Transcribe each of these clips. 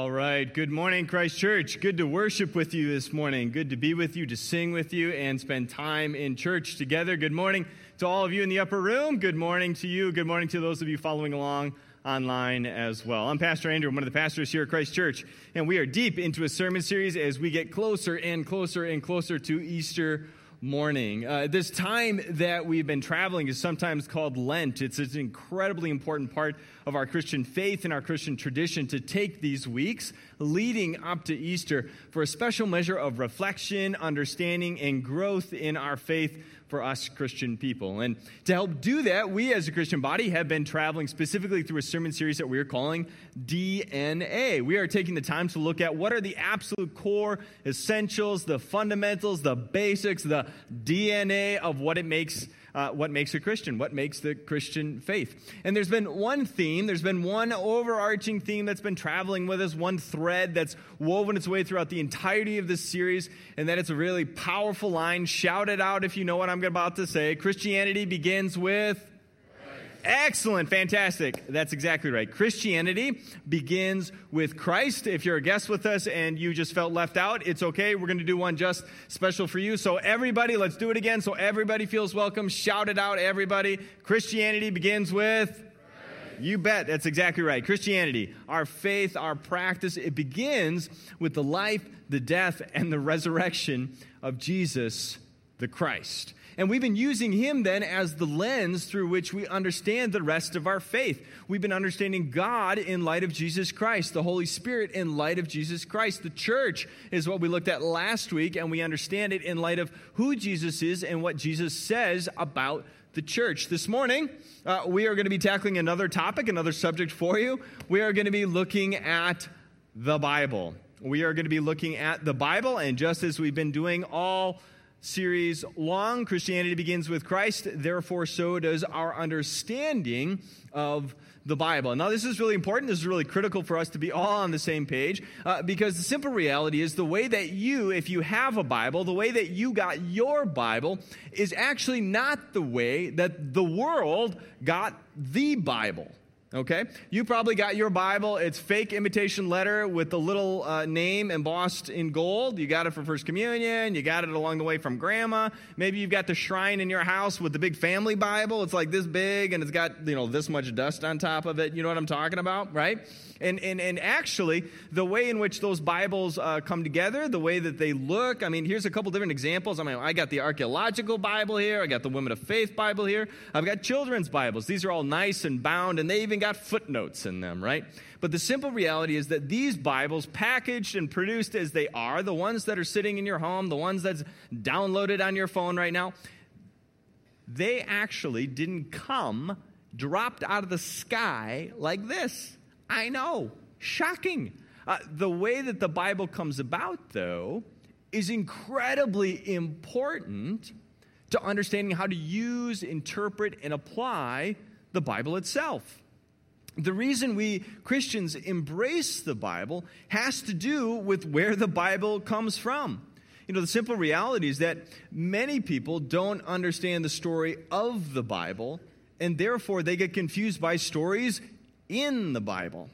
All right. Good morning, Christ Church. Good to worship with you this morning. Good to be with you, to sing with you, and spend time in church together. Good morning to all of you in the upper room. Good morning to you. Good morning to those of you following along online as well. I'm Pastor Andrew. I'm one of the pastors here at Christ Church, and we are deep into a sermon series as we get closer and closer and closer to Easter morning. Uh, this time that we've been traveling is sometimes called Lent. It's an incredibly important part of our Christian faith and our Christian tradition to take these weeks leading up to Easter for a special measure of reflection, understanding, and growth in our faith for us Christian people. And to help do that, we as a Christian body have been traveling specifically through a sermon series that we are calling DNA. We are taking the time to look at what are the absolute core essentials, the fundamentals, the basics, the DNA of what it makes uh, what makes a Christian, what makes the Christian faith. And there's been one theme, there's been one overarching theme that's been traveling with us, one thread that's woven its way throughout the entirety of this series, and that it's a really powerful line. Shout it out if you know what I'm about to say. Christianity begins with Excellent, fantastic. That's exactly right. Christianity begins with Christ. If you're a guest with us and you just felt left out, it's okay. We're going to do one just special for you. So, everybody, let's do it again so everybody feels welcome. Shout it out, everybody. Christianity begins with. You bet. That's exactly right. Christianity, our faith, our practice, it begins with the life, the death, and the resurrection of Jesus the Christ. And we've been using him then as the lens through which we understand the rest of our faith. We've been understanding God in light of Jesus Christ, the Holy Spirit in light of Jesus Christ. The church is what we looked at last week, and we understand it in light of who Jesus is and what Jesus says about the church. This morning, uh, we are going to be tackling another topic, another subject for you. We are going to be looking at the Bible. We are going to be looking at the Bible, and just as we've been doing all series long. Christianity begins with Christ, therefore, so does our understanding of the Bible. Now, this is really important. This is really critical for us to be all on the same page uh, because the simple reality is the way that you, if you have a Bible, the way that you got your Bible is actually not the way that the world got the Bible. Okay? You probably got your Bible. It's fake imitation letter with the little uh, name embossed in gold. You got it for First Communion. You got it along the way from Grandma. Maybe you've got the shrine in your house with the big family Bible. It's like this big and it's got, you know, this much dust on top of it. You know what I'm talking about, right? And, and, and actually, the way in which those Bibles uh, come together, the way that they look, I mean, here's a couple different examples. I mean, I got the archaeological Bible here, I got the Women of Faith Bible here, I've got children's Bibles. These are all nice and bound, and they even got footnotes in them, right? But the simple reality is that these Bibles, packaged and produced as they are, the ones that are sitting in your home, the ones that's downloaded on your phone right now, they actually didn't come dropped out of the sky like this. I know, shocking. Uh, the way that the Bible comes about, though, is incredibly important to understanding how to use, interpret, and apply the Bible itself. The reason we Christians embrace the Bible has to do with where the Bible comes from. You know, the simple reality is that many people don't understand the story of the Bible, and therefore they get confused by stories in the Bible.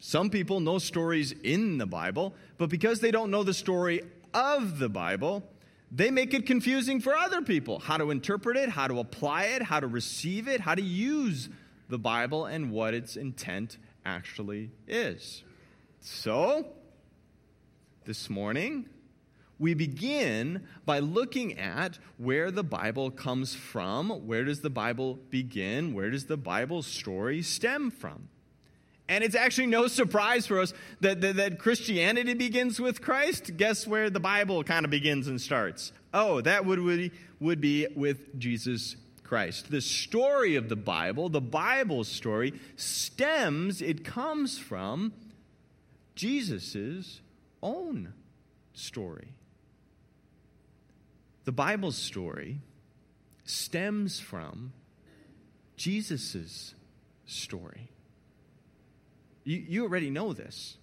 Some people know stories in the Bible, but because they don't know the story of the Bible, they make it confusing for other people how to interpret it, how to apply it, how to receive it, how to use the Bible, and what its intent actually is. So, this morning, we begin by looking at where the Bible comes from. Where does the Bible begin? Where does the Bible story stem from? And it's actually no surprise for us that, that, that, Christianity begins with Christ. Guess where the Bible kind of begins and starts? Oh, that would, would, would be with Jesus Christ. The story of the Bible, the Bible story, stems, it comes from Jesus' own story. The Bible story stems from Jesus' story. You, you already know this.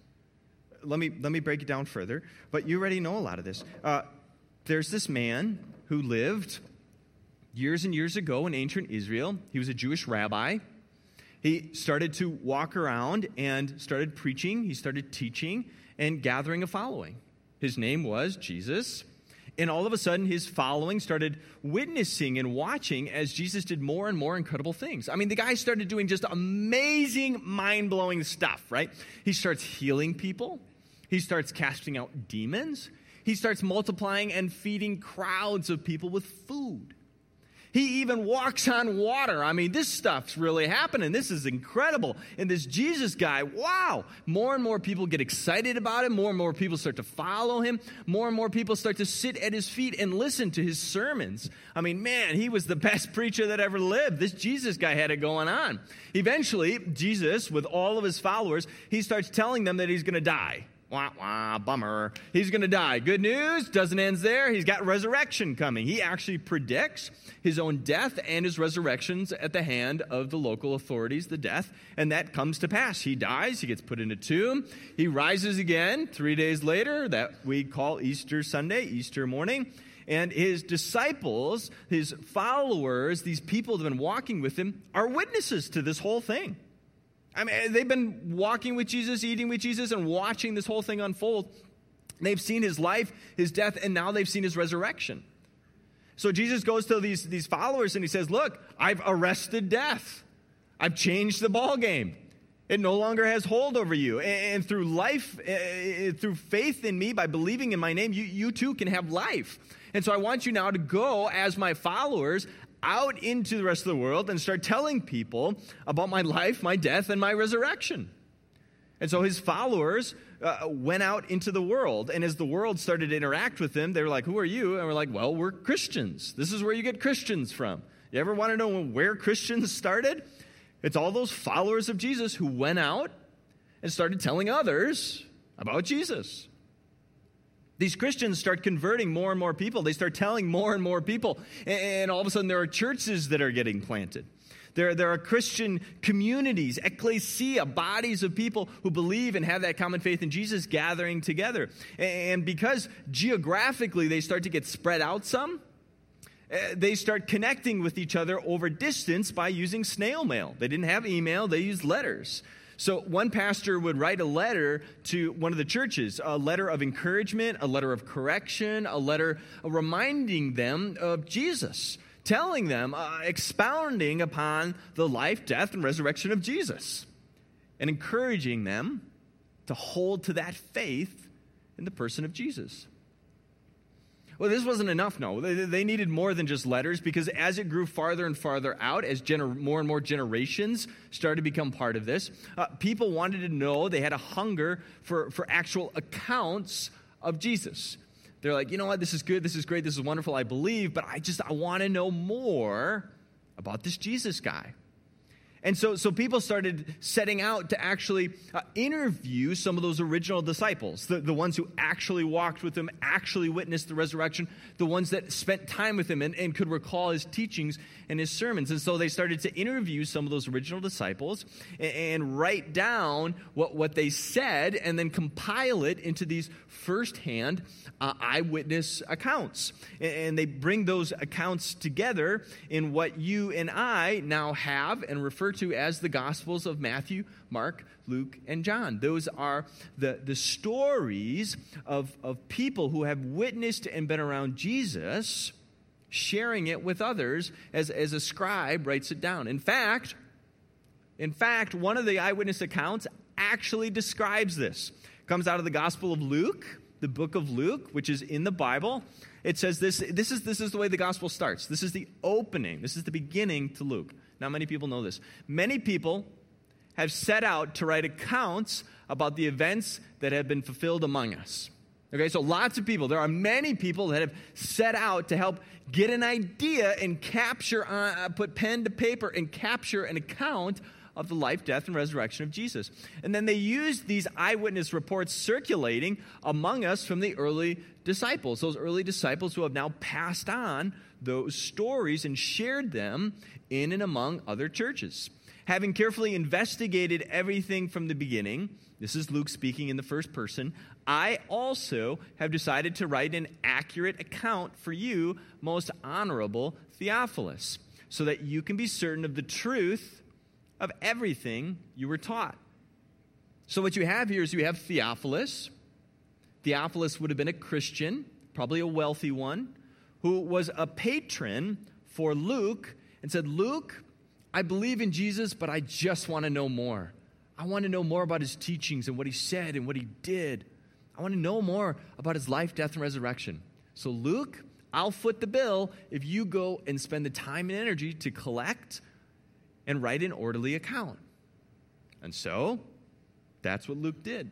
Let me, let me break it down further, but you already know a lot of this. Uh, there's this man who lived years and years ago in ancient Israel. He was a Jewish rabbi, he started to walk around and started preaching, he started teaching and gathering a following. His name was Jesus. And all of a sudden, his following started witnessing and watching as Jesus did more and more incredible things. I mean, the guy started doing just amazing, mind blowing stuff, right? He starts healing people, he starts casting out demons, he starts multiplying and feeding crowds of people with food. He even walks on water. I mean, this stuff's really happening. This is incredible. And this Jesus guy, wow. More and more people get excited about him. More and more people start to follow him. More and more people start to sit at his feet and listen to his sermons. I mean, man, he was the best preacher that ever lived. This Jesus guy had it going on. Eventually, Jesus, with all of his followers, he starts telling them that he's going to die. Wah, wah, bummer. He's going to die. Good news, doesn't end there. He's got resurrection coming. He actually predicts his own death and his resurrections at the hand of the local authorities, the death, and that comes to pass. He dies, he gets put in a tomb, he rises again three days later, that we call Easter Sunday, Easter morning. And his disciples, his followers, these people that have been walking with him, are witnesses to this whole thing. I mean, eh, they've been walking with Jesus, eating with Jesus, and watching this whole thing unfold. They've seen his life, his death, and now they've seen his resurrection. So Jesus goes to these, these followers and he says, Look, I've arrested death. I've changed the ball game. It no longer has hold over you. And, through life, uh, through faith in me, by believing in my name, you, you too can have life. And so I want you now to go as my followers out into the rest of the world and start telling people about my life, my death, and my resurrection. And so his followers uh, went out into the world. And as the world started to interact with them, they were like, Who are you? And we're like, Well, we're Christians. This is where you get Christians from. You ever want to know where Christians started? It's all those followers of Jesus who went out and started telling others about Jesus. These Christians start converting more and more people. They start telling more and more people. And all of a sudden, there are churches that are getting planted. There, there are Christian communities, ecclesia, bodies of people who believe and have that common faith in Jesus gathering together. And because geographically they start to get spread out some, eh, they start connecting with each other over distance by using snail mail. They didn't have email, they used letters. So one pastor would write a letter to one of the churches, a letter of encouragement, a letter of correction, a letter reminding them of Jesus, telling them, uh, expounding upon the life, death, and resurrection of Jesus, and encouraging them to hold to that faith in the person of Jesus. Well, this wasn't enough, no. They, needed more than just letters because as it grew farther and farther out, as gener- more and more generations started to become part of this, uh, people wanted to know, they had a hunger for, for actual accounts of Jesus. They're like, you know what, this is good, this is great, this is wonderful, I believe, but I just, I want to know more about this Jesus guy. And so, so people started setting out to actually uh, interview some of those original disciples, the, the ones who actually walked with him, actually witnessed the resurrection, the ones that spent time with him and, and could recall his teachings and his sermons. And so they started to interview some of those original disciples and, and write down what, what they said and then compile it into these firsthand uh, eyewitness accounts. And they bring those accounts together in what you and I now have and refer to as the Gospels of Matthew, Mark, Luke, and John. Those are the, the stories of, of people who have witnessed and been around Jesus, sharing it with others as, as a scribe writes it down. In fact, in fact, one of the eyewitness accounts actually describes this. It comes out of the Gospel of Luke, the book of Luke, which is in the Bible. It says this this is, this is the way the gospel starts. This is the opening, this is the beginning to Luke. Not many people know this. Many people have set out to write accounts about the events that have been fulfilled among us. Okay, so lots of people, there are many people that have set out to help get an idea and capture, uh, put pen to paper and capture an account of the life, death, and resurrection of Jesus. And then they used these eyewitness reports circulating among us from the early disciples, those early disciples who have now passed on those stories and shared them in and among other churches. Having carefully investigated everything from the beginning, this is Luke speaking in the first person, I also have decided to write an accurate account for you, most honorable Theophilus, so that you can be certain of the truth of everything you were taught. So, what you have here is you have Theophilus. Theophilus would have been a Christian, probably a wealthy one, who was a patron for Luke and said, Luke, I believe in Jesus, but I just want to know more. I want to know more about his teachings and what he said and what he did. I want to know more about his life, death, and resurrection. So, Luke, I'll foot the bill if you go and spend the time and energy to collect and write an orderly account. And so, that's what Luke did.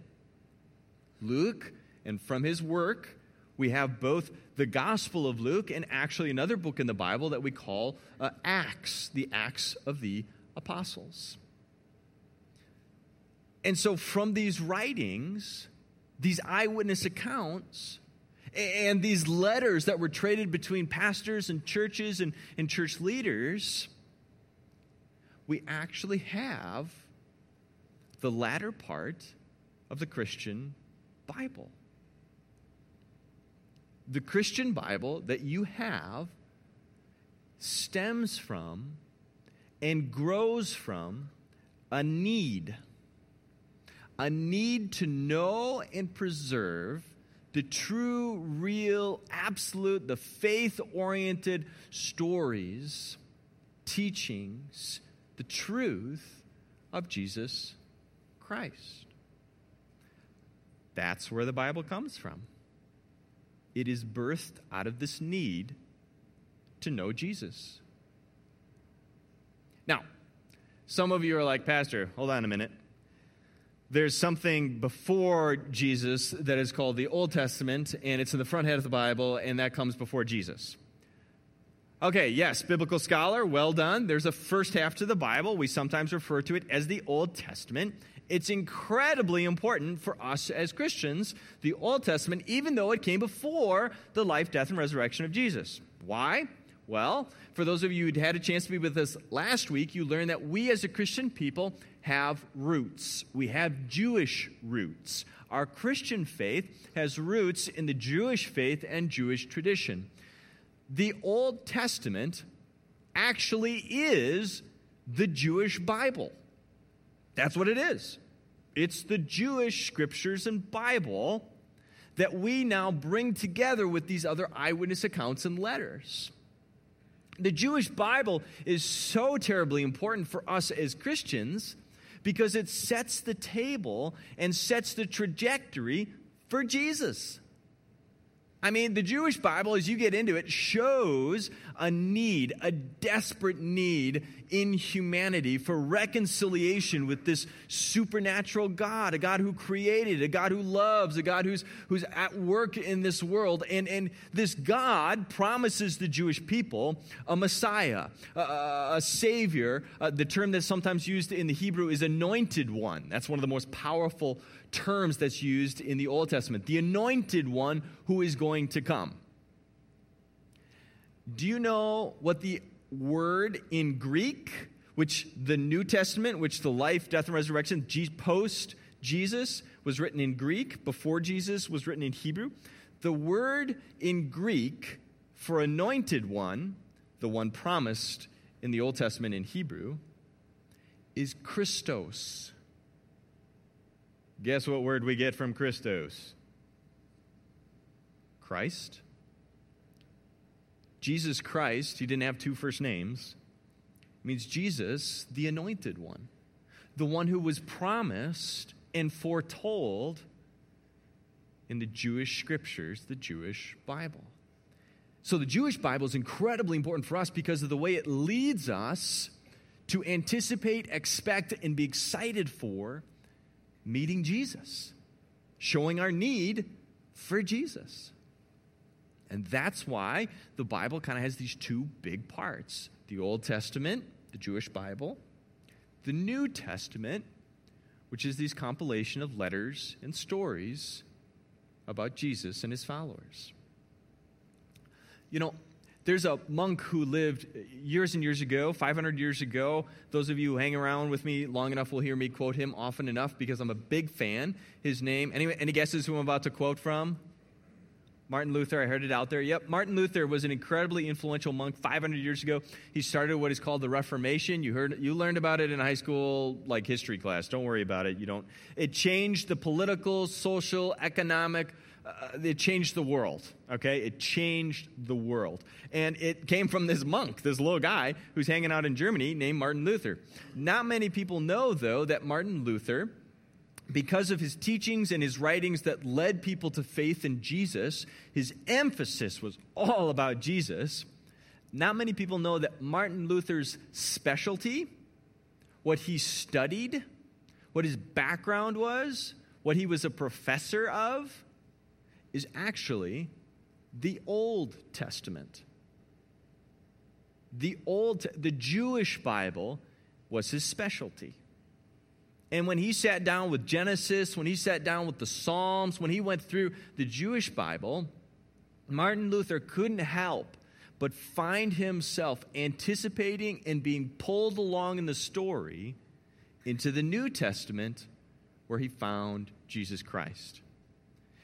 Luke, and from his work, we have both the Gospel of Luke and actually another book in the Bible that we call uh, Acts, the Acts of the Apostles. And so, from these writings, these eyewitness accounts, and these letters that were traded between pastors and churches and, and church leaders, we actually have the latter part of the Christian Bible. The Christian Bible that you have stems from and grows from a need. A need to know and preserve the true, real, absolute, the faith oriented stories, teachings, the truth of Jesus Christ. That's where the Bible comes from. It is birthed out of this need to know Jesus. Now, some of you are like, Pastor, hold on a minute. There's something before Jesus that is called the Old Testament, and it's in the front head of the Bible, and that comes before Jesus. Okay, yes, biblical scholar, well done. There's a first half to the Bible. We sometimes refer to it as the Old Testament. It's incredibly important for us as Christians, the Old Testament, even though it came before the life, death, and resurrection of Jesus. Why? Well, for those of you who had a chance to be with us last week, you learned that we as a Christian people have roots. We have Jewish roots. Our Christian faith has roots in the Jewish faith and Jewish tradition. The Old Testament actually is the Jewish Bible. That's what it is. It's the Jewish scriptures and Bible that we now bring together with these other eyewitness accounts and letters. The Jewish Bible is so terribly important for us as Christians because it sets the table and sets the trajectory for Jesus. I mean, the Jewish Bible, as you get into it, shows a need, a desperate need in humanity for reconciliation with this supernatural God, a God who created, a God who loves, a God who's, who's at work in this world. And, and this God promises the Jewish people a Messiah, a, a Savior. Uh, the term that's sometimes used in the Hebrew is anointed one. That's one of the most powerful terms that's used in the Old Testament the anointed one who is going to come. Do you know what the word in Greek, which the New Testament, which the life, death, and resurrection, post Jesus, was written in Greek, before Jesus was written in Hebrew? The word in Greek for anointed one, the one promised in the Old Testament in Hebrew, is Christos. Guess what word we get from Christos? Christ. Jesus Christ, he didn't have two first names, means Jesus, the anointed one, the one who was promised and foretold in the Jewish scriptures, the Jewish Bible. So the Jewish Bible is incredibly important for us because of the way it leads us to anticipate, expect, and be excited for meeting Jesus, showing our need for Jesus. And that's why the Bible kind of has these two big parts the Old Testament, the Jewish Bible, the New Testament, which is these compilation of letters and stories about Jesus and his followers. You know, there's a monk who lived years and years ago, 500 years ago. Those of you who hang around with me long enough will hear me quote him often enough because I'm a big fan. His name, any, any guesses who I'm about to quote from? Martin Luther, I heard it out there. Yep, Martin Luther was an incredibly influential monk 500 years ago. He started what is called the Reformation. You heard you learned about it in high school like history class. Don't worry about it. You don't It changed the political, social, economic uh, it changed the world, okay? It changed the world. And it came from this monk, this little guy who's hanging out in Germany named Martin Luther. Not many people know, though, that Martin Luther because of his teachings and his writings that led people to faith in Jesus, his emphasis was all about Jesus. Not many people know that Martin Luther's specialty, what he studied, what his background was, what he was a professor of, is actually the Old Testament. The Old, the Jewish Bible was his specialty. And when he sat down with Genesis, when he sat down with the Psalms, when he went through the Jewish Bible, Martin Luther couldn't help but find himself anticipating and being pulled along in the story into the New Testament where he found Jesus Christ.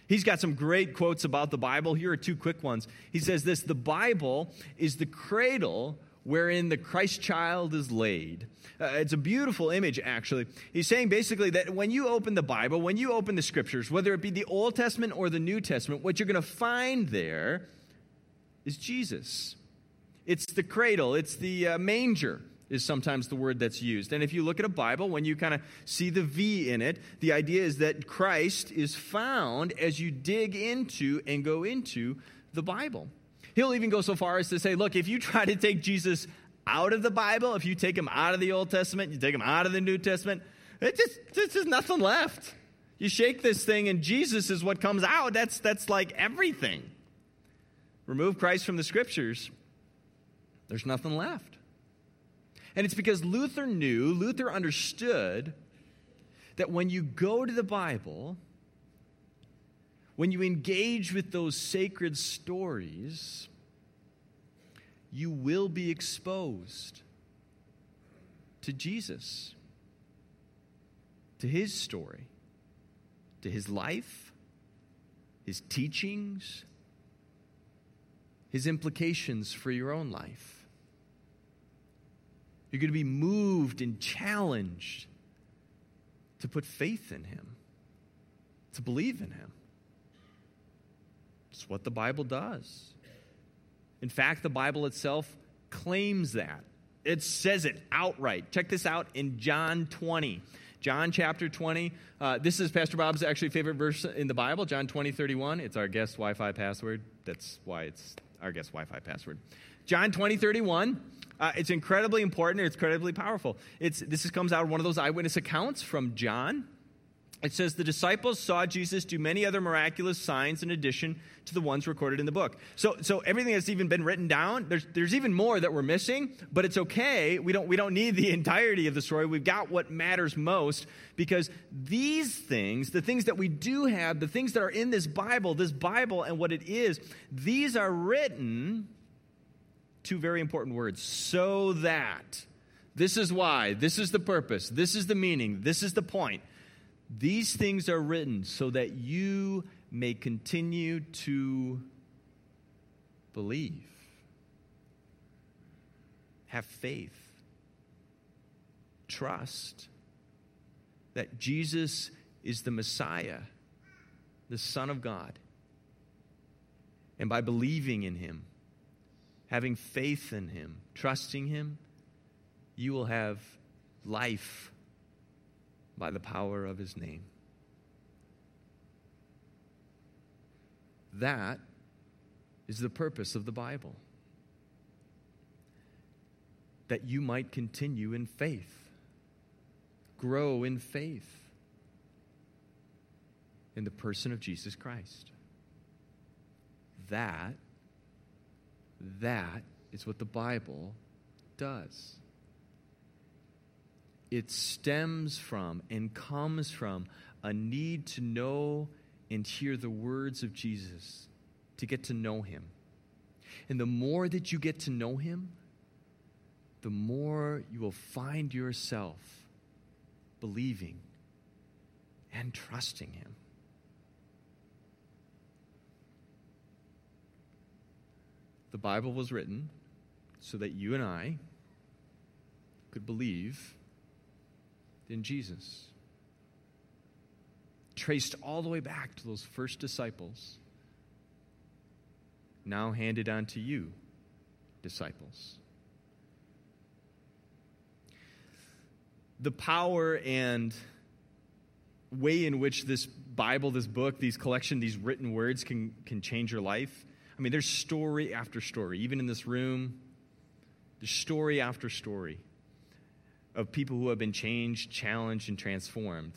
He's got some great quotes about the Bible. Here are two quick ones. He says this The Bible is the cradle wherein the Christ child is laid. Uh, it's a beautiful image, actually. He's saying basically that when you open the Bible, when you open the scriptures, whether it be the Old Testament or the New Testament, what you're going to find there is Jesus. It's the cradle, it's the uh, manger. Is sometimes the word that's used. And if you look at a Bible, when you kind of see the V in it, the idea is that Christ is found as you dig into and go into the Bible. He'll even go so far as to say, look, if you try to take Jesus out of the Bible, if you take him out of the Old Testament, you take him out of the New Testament, it just, there's just nothing left. You shake this thing and Jesus is what comes out. That's, that's like everything. Remove Christ from the scriptures, there's nothing left. And it's because Luther knew, Luther understood that when you go to the Bible, when you engage with those sacred stories, you will be exposed to Jesus, to his story, to his life, his teachings, his implications for your own life. You're going to be moved and challenged to put faith in him, to believe in him. What the Bible does. In fact, the Bible itself claims that. It says it outright. Check this out in John 20. John chapter 20. Uh, this is Pastor Bob's actually favorite verse in the Bible, John 20, 31. It's our guest Wi Fi password. That's why it's our guest Wi Fi password. John 20, 31. Uh, it's incredibly important. It's incredibly powerful. It's, this is, comes out of one of those eyewitness accounts from John it says the disciples saw Jesus do many other miraculous signs in addition to the ones recorded in the book. So, so everything that's even been written down, there's, there's even more that we're missing, but it's okay. We don't, we don't need the entirety of the story. We've got what matters most because these things, the things that we do have, the things that are in this Bible, this Bible and what it is, these are written, two very important words, so that. This is why, this is the purpose, this is the meaning, this is the point these things are written so that you may continue to believe, have faith, trust that Jesus is the Messiah, the Son of God. And by believing in Him, having faith in Him, trusting Him, you will have life by the power of his name. That is the purpose of the Bible. That you might continue in faith, grow in faith in the person of Jesus Christ. That, that is what the Bible does it stems from and comes from a need to know and hear the words of Jesus, to get to know him. And the more that you get to know him, the more you will find yourself believing and trusting him. the Bible was written so that you and I could believe in Jesus. Traced all the way back to those first disciples, now handed on to you, disciples. The power and way in which this Bible, this book, these collection, these written words can, can change your life. I mean, there's story after story. Even in this room, there's story after story of people who have been changed, challenged, and transformed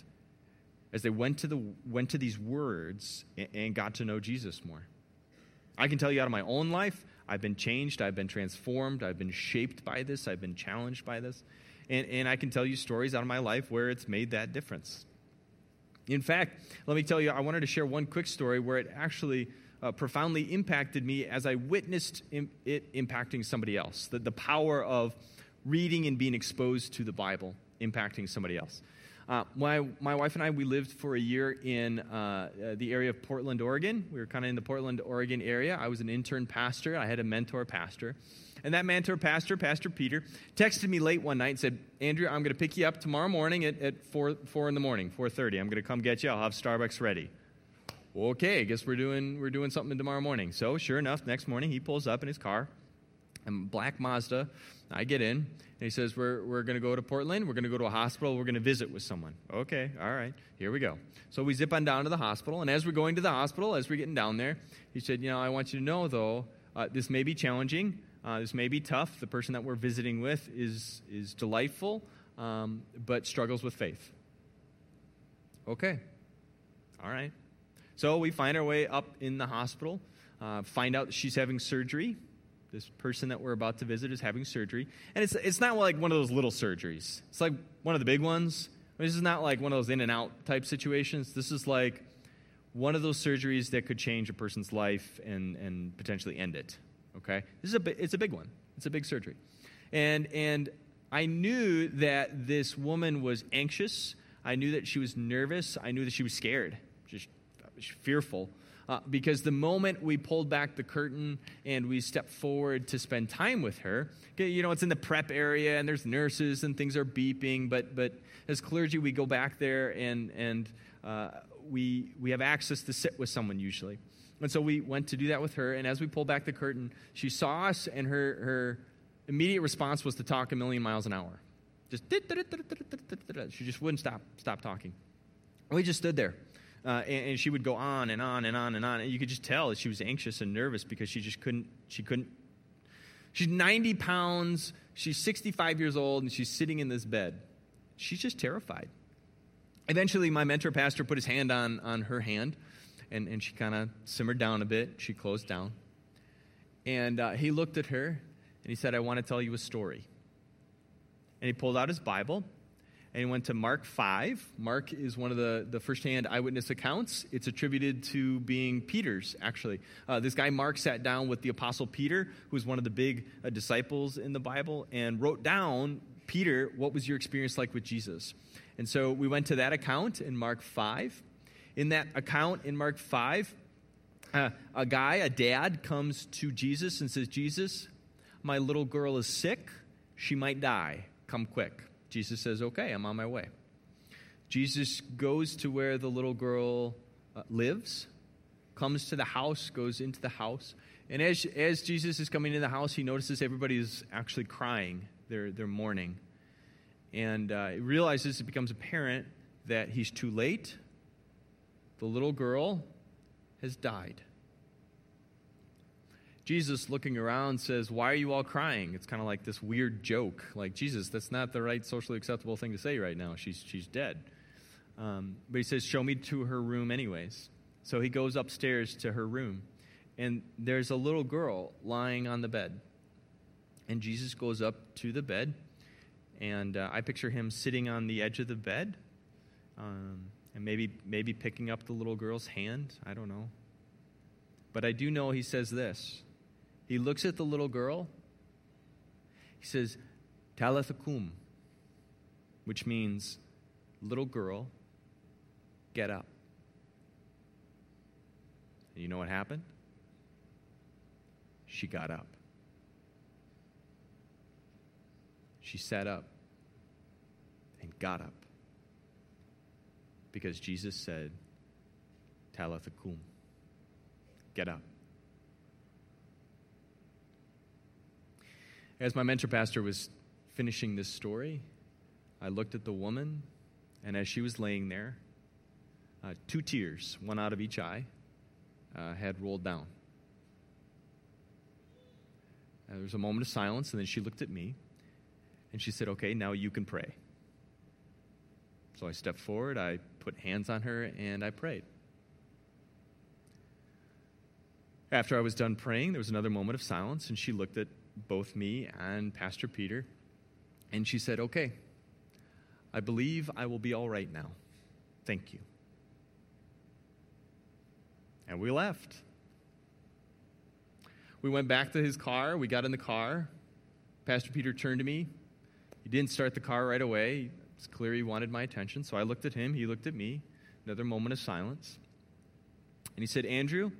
as they went to, the, went to these words and, got to know Jesus more. I can tell you out of my own life, I've been changed, I've been transformed, I've been shaped by this, I've been challenged by this. And, and I can tell you stories out of my life where it's made that difference. In fact, let me tell you, I wanted to share one quick story where it actually uh, profoundly impacted me as I witnessed it impacting somebody else. The, the power of reading and being exposed to the Bible impacting somebody else. Uh, my, my wife and I, we lived for a year in uh, uh the area of Portland, Oregon. We were kind of in the Portland, Oregon area. I was an intern pastor. I had a mentor pastor. And that mentor pastor, Pastor Peter, texted me late one night and said, Andrew, I'm going to pick you up tomorrow morning at, at 4, 4 in the morning, 4.30. I'm going to come get you. I'll have Starbucks ready. Okay, I guess we're doing, we're doing something tomorrow morning. So sure enough, next morning he pulls up in his car, a black Mazda. I get in, and he says, We're, we're going to go to Portland. We're going to go to a hospital. We're going to visit with someone. Okay, all right, here we go. So we zip on down to the hospital. And as we're going to the hospital, as we're getting down there, he said, You know, I want you to know, though, uh, this may be challenging. Uh, this may be tough. The person that we're visiting with is, is delightful, um, but struggles with faith. Okay. All right. So we find our way up in the hospital, uh, find out she's having surgery. This person that we're about to visit is having surgery. And it's, it's not like one of those little surgeries, it's like one of the big ones. I mean, this is not like one of those in and out type situations. This is like one of those surgeries that could change a person's life and, and potentially end it. Okay? This is a, it's a big one. It's a big surgery. And, and I knew that this woman was anxious. I knew that she was nervous. I knew that she was scared, just fearful. Uh, because the moment we pulled back the curtain and we stepped forward to spend time with her, you know, it's in the prep area and there's nurses and things are beeping, but, but as clergy, we go back there and, and uh, we, we have access to sit with someone usually. And so we went to do that with her. And as we pulled back the curtain, she saw us, and her, her immediate response was to talk a million miles an hour. Just she just wouldn't stop stop talking. We just stood there. Uh, and, and, she would go on and on and on and on. And you could just tell that she was anxious and nervous because she just couldn't, she couldn't. She's 90 pounds, she's 65 years old, and she's sitting in this bed. She's just terrified. Eventually, my mentor pastor put his hand on, on her hand and, and she kind of simmered down a bit. She closed down. And uh, he looked at her and he said, I want to tell you a story. And he pulled out his Bible and went to Mark 5. Mark is one of the, the firsthand eyewitness accounts. It's attributed to being Peter's, actually. Uh, this guy, Mark, sat down with the Apostle Peter, who was one of the big uh, disciples in the Bible, and wrote down, Peter, what was your experience like with Jesus? And so we went to that account in Mark 5. In that account in Mark 5, uh, a guy, a dad, comes to Jesus and says, Jesus, my little girl is sick. She might die. Come quick. Jesus says, Okay, I'm on my way. Jesus goes to where the little girl uh, lives, comes to the house, goes into the house. And as, as Jesus is coming into the house, he notices everybody is actually crying. They're, they're mourning. And uh, he realizes, it becomes apparent that he's too late the little girl has died. Jesus, looking around, says, Why are you all crying? It's kind of like this weird joke. Like, Jesus, that's not the right socially acceptable thing to say right now. She's, she's dead. Um, but he says, Show me to her room, anyways. So he goes upstairs to her room, and there's a little girl lying on the bed. And Jesus goes up to the bed, and uh, I picture him sitting on the edge of the bed. Um, and maybe maybe picking up the little girl's hand i don't know but i do know he says this he looks at the little girl he says talitha kum which means little girl get up and you know what happened she got up. She sat up and got up because Jesus said, Talitha cum, get up. As my mentor pastor was finishing this story, I looked at the woman, and as she was laying there, uh, two tears, one out of each eye, uh, had rolled down. Uh, there was a moment of silence, and then she looked at me and she said, Okay, now you can pray. So I stepped forward, I put hands on her, and I prayed. After I was done praying, there was another moment of silence, and she looked at both me and Pastor Peter, and she said, Okay, I believe I will be all right now. Thank you. And we left. We went back to his car. We got in the car. Pastor Peter turned to me. He didn't start the car right away. It's clear he wanted my attention. So I looked at him. He looked at me. Another moment of silence. And he said, Andrew,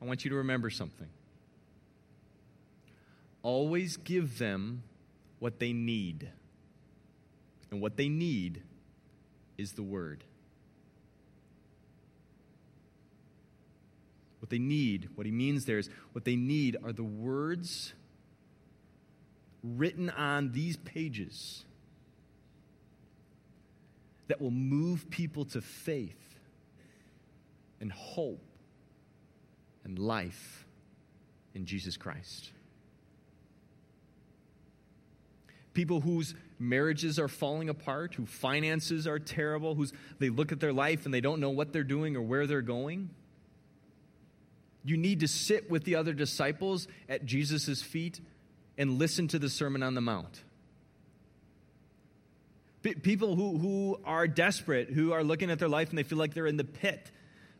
I want you to remember something. Always give them what they need. And what they need is the word. What they need, what he means there is, what they need are the words written on these pages that will move people to faith and hope and life in Jesus Christ. People whose marriages are falling apart, whose finances are terrible, whose they look at their life and they don't know what they're doing or where they're going. You need to sit with the other disciples at Jesus' feet and listen to the Sermon on the Mount. P- people who, who are desperate, who are looking at their life and they feel like they're in the pit.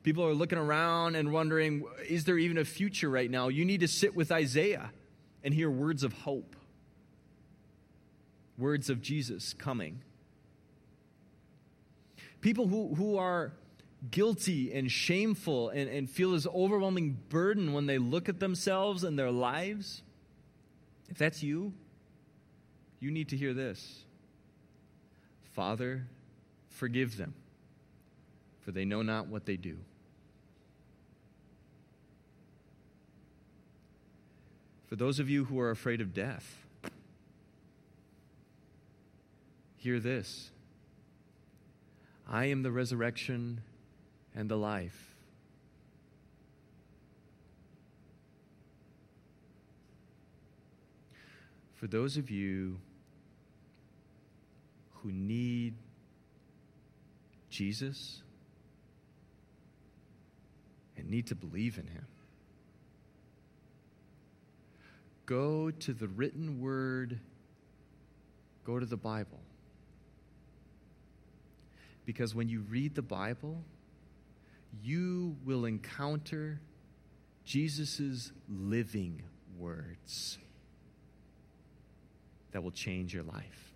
People are looking around and wondering, is there even a future right now? You need to sit with Isaiah and hear words of hope, words of Jesus coming. People who, who are guilty and shameful and, and feel this overwhelming burden when they look at themselves and their lives, if that's you, you need to hear this Father, forgive them, for they know not what they do. For those of you who are afraid of death, hear this I am the resurrection and the life. For those of you who need Jesus and need to believe in him, go to the written word, go to the Bible. Because when you read the Bible, you will encounter Jesus' living words that will change your life.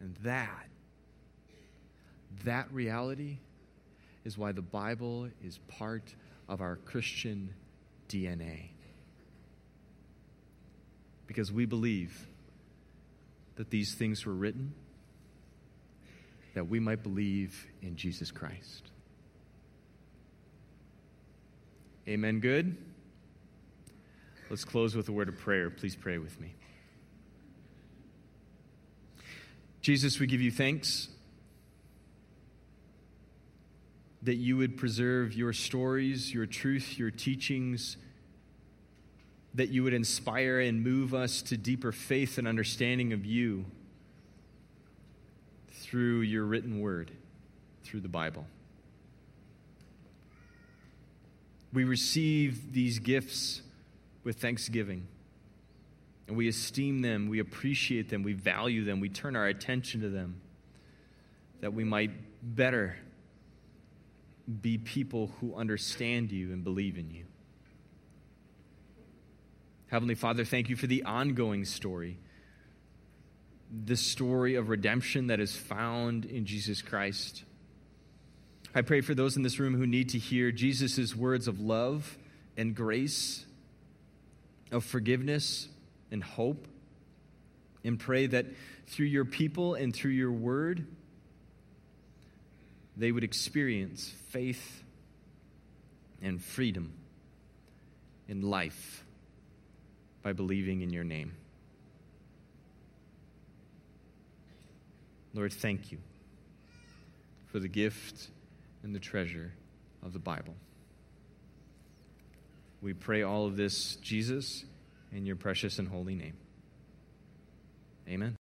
And that, that reality is why the Bible is part of our Christian DNA. Because we believe that these things were written that we might believe in Jesus Christ. Amen. Good? Let's close with a word of prayer. Please pray with me. Jesus, we give you thanks that you would preserve your stories, your truth, your teachings, that you would inspire and move us to deeper faith and understanding of you through your written word, through the Bible. We receive these gifts with thanksgiving. And we esteem them, we appreciate them, we value them, we turn our attention to them, that we might better be people who understand you and believe in you. Heavenly Father, thank you for the ongoing story the story of redemption that is found in Jesus Christ. I pray for those in this room who need to hear Jesus' words of love and grace, of forgiveness and hope, and pray that through your people and through your word, they would experience faith and freedom and life by believing in your name. Lord, thank you for the gift and the treasure of the Bible. We pray all of this, Jesus, in your precious and holy name. Amen.